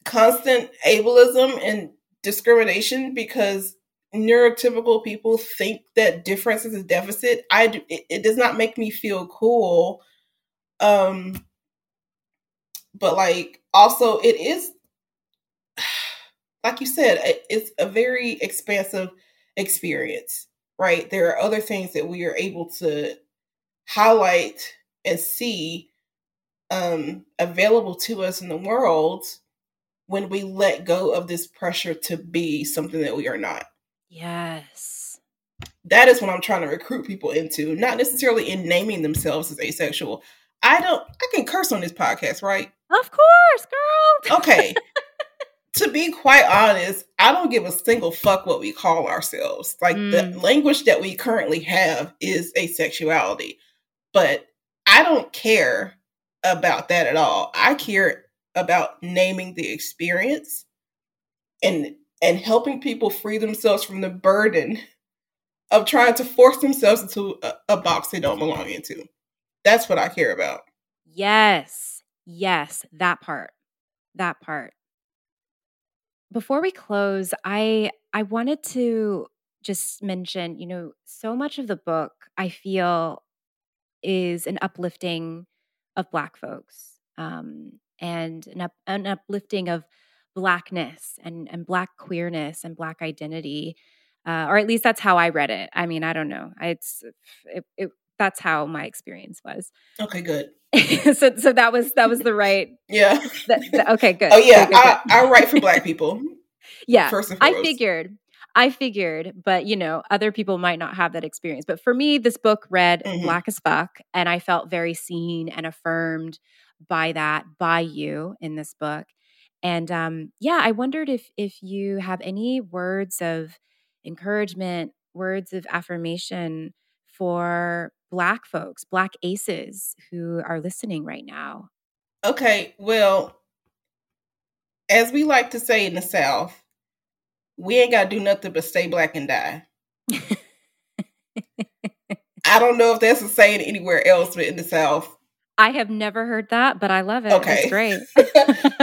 Speaker 4: constant ableism and discrimination because neurotypical people think that difference is a deficit i do, it, it does not make me feel cool um but like also it is like you said it, it's a very expansive experience right? There are other things that we are able to highlight and see um, available to us in the world when we let go of this pressure to be something that we are not.
Speaker 3: yes.
Speaker 4: That is what I'm trying to recruit people into, not necessarily in naming themselves as asexual. I don't, I can curse on this podcast, right?
Speaker 3: Of course, girl.
Speaker 4: Okay. to be quite honest, I don't give a single fuck what we call ourselves. Like the
Speaker 3: Mm.
Speaker 4: language that we currently have is asexuality, but I don't care about that at all. I care about naming the experience and and helping people free themselves from the burden of trying to force themselves into a, a box they don't belong into. That's what I care about.
Speaker 3: Yes. Yes, that part. That part. Before we close, I I wanted to just mention, you know, so much of the book I feel is an uplifting of black folks. um, and an, up, an uplifting of blackness and, and black queerness and black identity. Uh, or at least that's how I read it. I mean, I don't know. It's it, it, that's how my experience was.
Speaker 4: Okay, good.
Speaker 3: so so that was that was the right.
Speaker 4: yeah.
Speaker 3: Okay, good.
Speaker 4: Oh yeah,
Speaker 3: good, good, good.
Speaker 4: I, I write for Black people.
Speaker 3: yeah, I figured. I figured, but you know, other people might not have that experience. But for me, this book read mm-hmm. black as fuck, and I felt very seen and affirmed by that by you in this book. And um, yeah, I wondered if if you have any words of encouragement, words of affirmation for Black folks, Black aces who are listening right now?
Speaker 4: Okay, well, as we like to say in the South, we ain't got to do nothing but stay black and die. I don't know if that's a saying anywhere else, but in the South.
Speaker 3: I have never heard that, but I love it. Okay. It's great.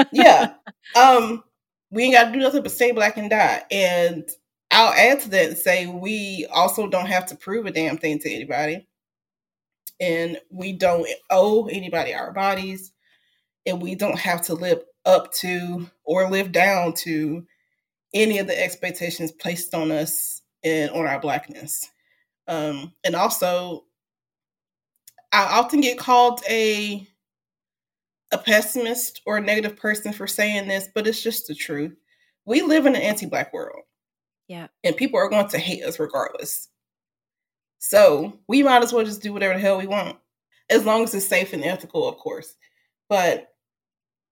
Speaker 4: yeah. Um, we ain't got to do nothing but stay black and die. And I'll add to that and say we also don't have to prove a damn thing to anybody. And we don't owe anybody our bodies. And we don't have to live up to or live down to any of the expectations placed on us and on our blackness. Um, and also, I often get called a a pessimist or a negative person for saying this, but it's just the truth. We live in an anti-black world.
Speaker 3: Yeah.
Speaker 4: And people are going to hate us regardless. So we might as well just do whatever the hell we want. As long as it's safe and ethical, of course. But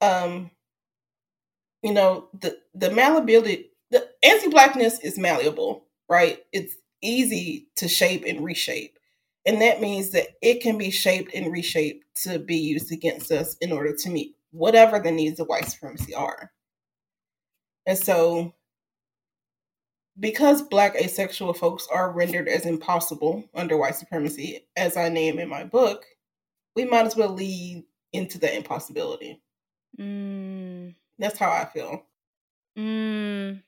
Speaker 4: um, you know, the the malleability the anti-blackness is malleable, right? It's easy to shape and reshape. And that means that it can be shaped and reshaped to be used against us in order to meet whatever the needs of white supremacy are. And so because black asexual folks are rendered as impossible under white supremacy, as I name in my book, we might as well lead into the impossibility. Mm. That's how I feel.
Speaker 3: Mm.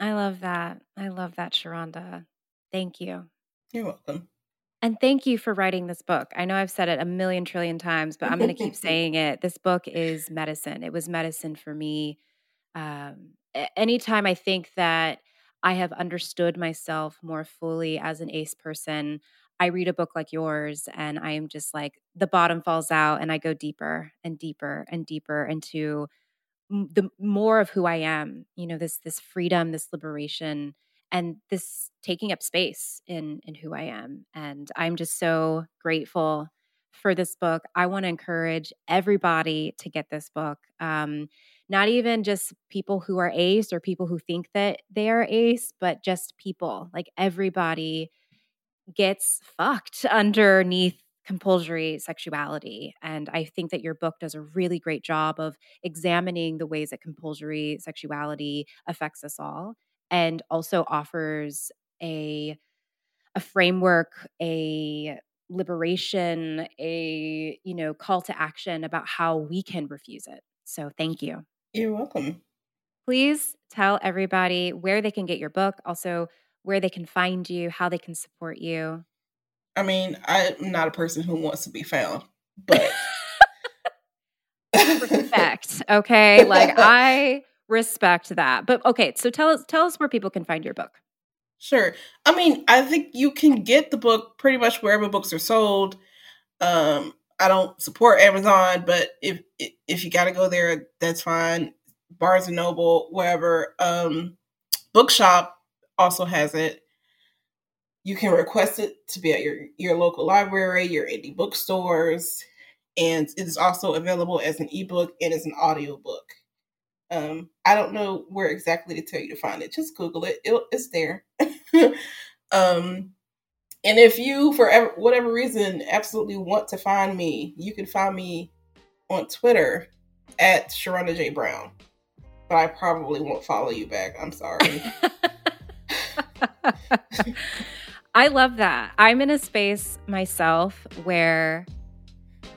Speaker 3: I love that. I love that, Sherronda. Thank you.
Speaker 4: You're welcome.
Speaker 3: And thank you for writing this book. I know I've said it a million trillion times, but I'm going to keep saying it. This book is medicine. It was medicine for me. Um, anytime I think that I have understood myself more fully as an ACE person. I read a book like yours and I am just like the bottom falls out and I go deeper and deeper and deeper into the more of who I am, you know, this this freedom, this liberation and this taking up space in in who I am. And I'm just so grateful for this book. I want to encourage everybody to get this book. Um, not even just people who are ace or people who think that they are ace, but just people. Like everybody gets fucked underneath compulsory sexuality. And I think that your book does a really great job of examining the ways that compulsory sexuality affects us all and also offers a a framework, a liberation, a you know, call to action about how we can refuse it. So thank you.
Speaker 4: You're welcome.
Speaker 3: Please tell everybody where they can get your book, also where they can find you, how they can support you.
Speaker 4: I mean, I'm not a person who wants to be found, but
Speaker 3: respect. Okay, like I respect that. But okay, so tell us tell us where people can find your book.
Speaker 4: Sure. I mean, I think you can get the book pretty much wherever books are sold. Um, I don't support Amazon, but if if you got to go there, that's fine. Barnes and Noble, wherever. Um, Bookshop also has it. You can request it to be at your your local library, your indie bookstores, and it is also available as an ebook and as an audiobook. Um, I don't know where exactly to tell you to find it. Just Google it; It'll, it's there. um, and if you, for whatever reason, absolutely want to find me, you can find me on Twitter at Sherronda J. Brown. But I probably won't follow you back. I'm sorry.
Speaker 3: I love that. I'm in a space myself where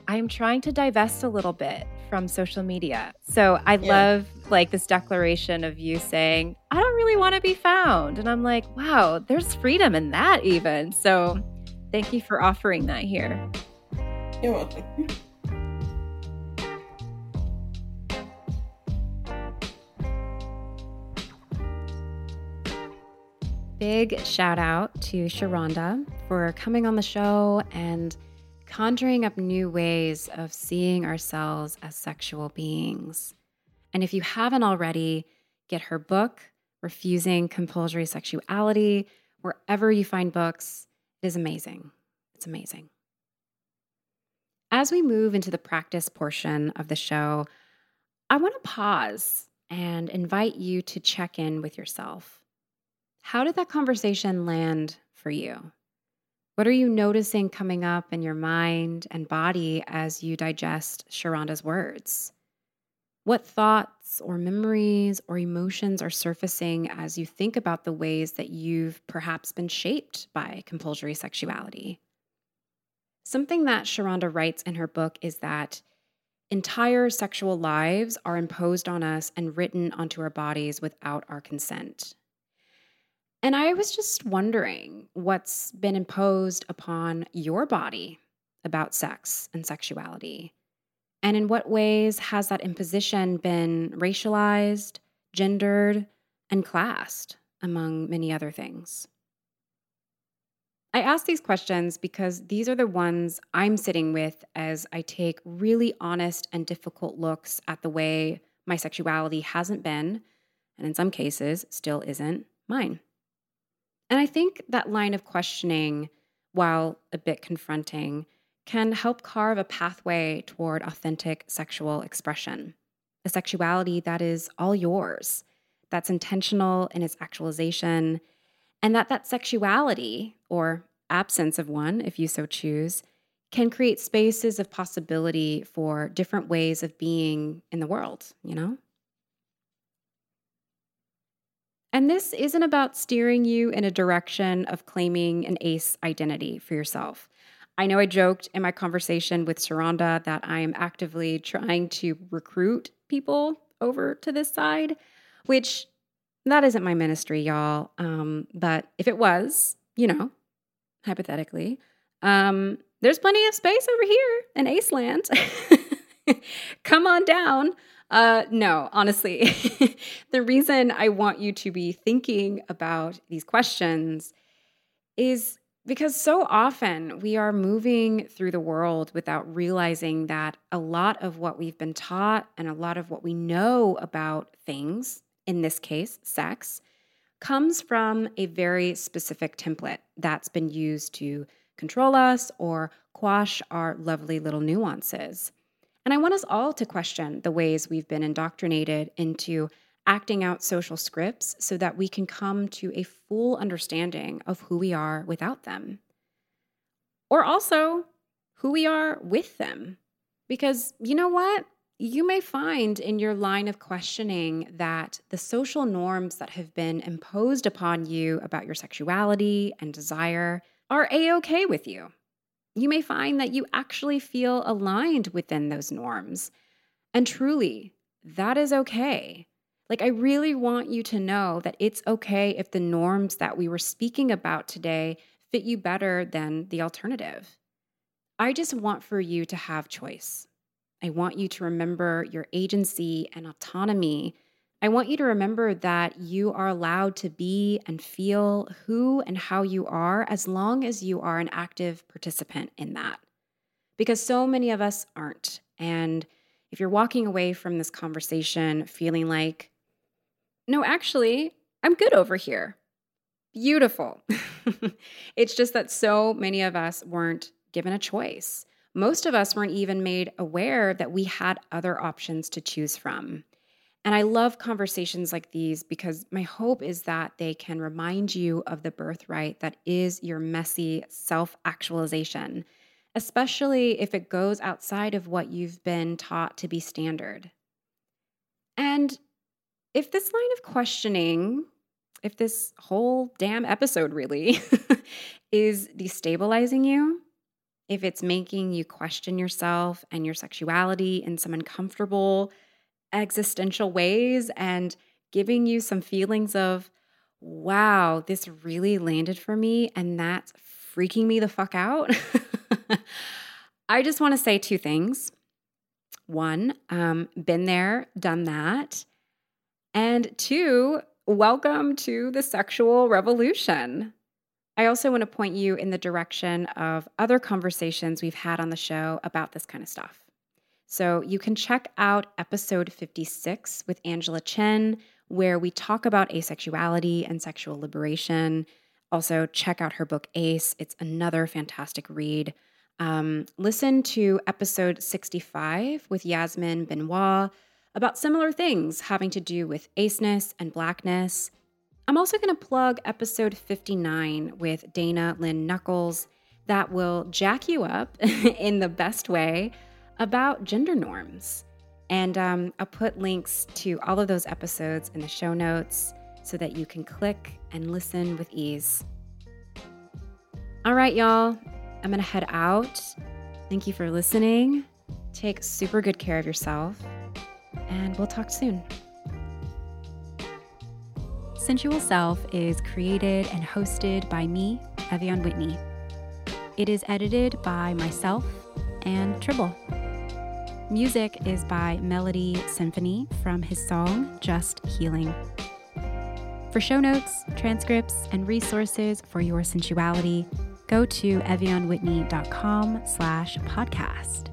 Speaker 3: I'm trying to divest a little bit from social media. So I yeah. love like this declaration of you saying, I don't really want to be found. And I'm like, wow, there's freedom in that even. So thank you for offering that here.
Speaker 4: You're welcome.
Speaker 2: Big shout out to Sherronda for coming on the show and conjuring up new ways of seeing ourselves as sexual beings. And if you haven't already, get her book, Refusing Compulsory Sexuality, wherever you find books. It is amazing. It's amazing. As we move into the practice portion of the show, I want to pause and invite you to check in with yourself. How did that conversation land for you? What are you noticing coming up in your mind and body as you digest Sherronda's words? What thoughts or memories or emotions are surfacing as you think about the ways that you've perhaps been shaped by compulsory sexuality? Something that Sherronda writes in her book is that entire sexual lives are imposed on us and written onto our bodies without our consent. And I was just wondering what's been imposed upon your body about sex and sexuality. And in what ways has that imposition been racialized, gendered, and classed, among many other things? I ask these questions because these are the ones I'm sitting with as I take really honest and difficult looks at the way my sexuality hasn't been, and in some cases still isn't, mine. And I think that line of questioning, while a bit confronting, can help carve a pathway toward authentic sexual expression, a sexuality that is all yours, that's intentional in its actualization, and that that sexuality, or absence of one, if you so choose, can create spaces of possibility for different ways of being in the world, you know? And this isn't about steering you in a direction of claiming an ace identity for yourself. I know I joked in my conversation with Sherronda that I am actively trying to recruit people over to this side, which that isn't my ministry, y'all. Um, but if it was, you know, hypothetically, um, there's plenty of space over here in Aceland. Come on down. Uh, no, honestly, the reason I want you to be thinking about these questions is because so often we are moving through the world without realizing that a lot of what we've been taught and a lot of what we know about things, in this case, sex, comes from a very specific template that's been used to control us or quash our lovely little nuances. And I want us all to question the ways we've been indoctrinated into acting out social scripts so that we can come to a full understanding of who we are without them. Or also who we are with them. Because you know what? You may find in your line of questioning that the social norms that have been imposed upon you about your sexuality and desire are a okay with you you may find that you actually feel aligned within those norms. And truly, that is okay. Like, I really want you to know that it's okay if the norms that we were speaking about today fit you better than the alternative. I just want for you to have choice. I want you to remember your agency and autonomy I want you to remember that you are allowed to be and feel who and how you are as long as you are an active participant in that. Because so many of us aren't. And if you're walking away from this conversation feeling like, no, actually, I'm good over here, beautiful. it's just that so many of us weren't given a choice. Most of us weren't even made aware that we had other options to choose from. And I love conversations like these because my hope is that they can remind you of the birthright that is your messy self actualization, especially if it goes outside of what you've been taught to be standard. And if this line of questioning, if this whole damn episode really is destabilizing you, if it's making you question yourself and your sexuality in some uncomfortable, existential ways and giving you some feelings of, wow, this really landed for me and that's freaking me the fuck out. I just want to say two things. One, um, been there, done that. And two, welcome to the sexual revolution. I also want to point you in the direction of other conversations we've had on the show about this kind of stuff. So you can check out episode 56 with Angela Chen, where we talk about asexuality and sexual liberation. Also, check out her book Ace. It's another fantastic read. Um, listen to episode 65 with Yasmin Benoit about similar things having to do with aceness and blackness. I'm also going to plug episode 59 with Dana Lynn Knuckles that will jack you up in the best way about gender norms. And um, I'll put links to all of those episodes in the show notes so that you can click and listen with ease. All right, y'all, I'm going to head out. Thank you for listening. Take super good care of yourself, and we'll talk soon. Sensual Self is created and hosted by me, Ev'Yan Whitney. It is edited by myself and Tribble. Music is by Melody Symphony from his song Just Healing. For show notes, transcripts, and resources for your sensuality, go to evyanwhitney.com slash podcast.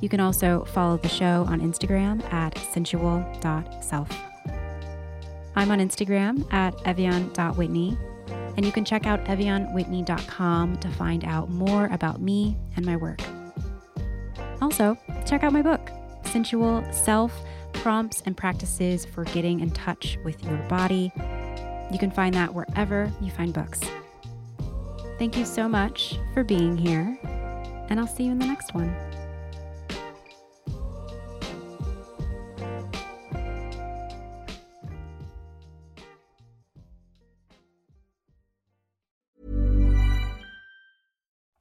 Speaker 2: You can also follow the show on Instagram at sensual.self. I'm on Instagram at evyan.whitney, and you can check out evyanwhitney.com to find out more about me and my work. Also, check out my book, Sensual Self Prompts and Practices for Getting in Touch with Your Body. You can find that wherever you find books. Thank you so much for being here, and I'll see you in the next one.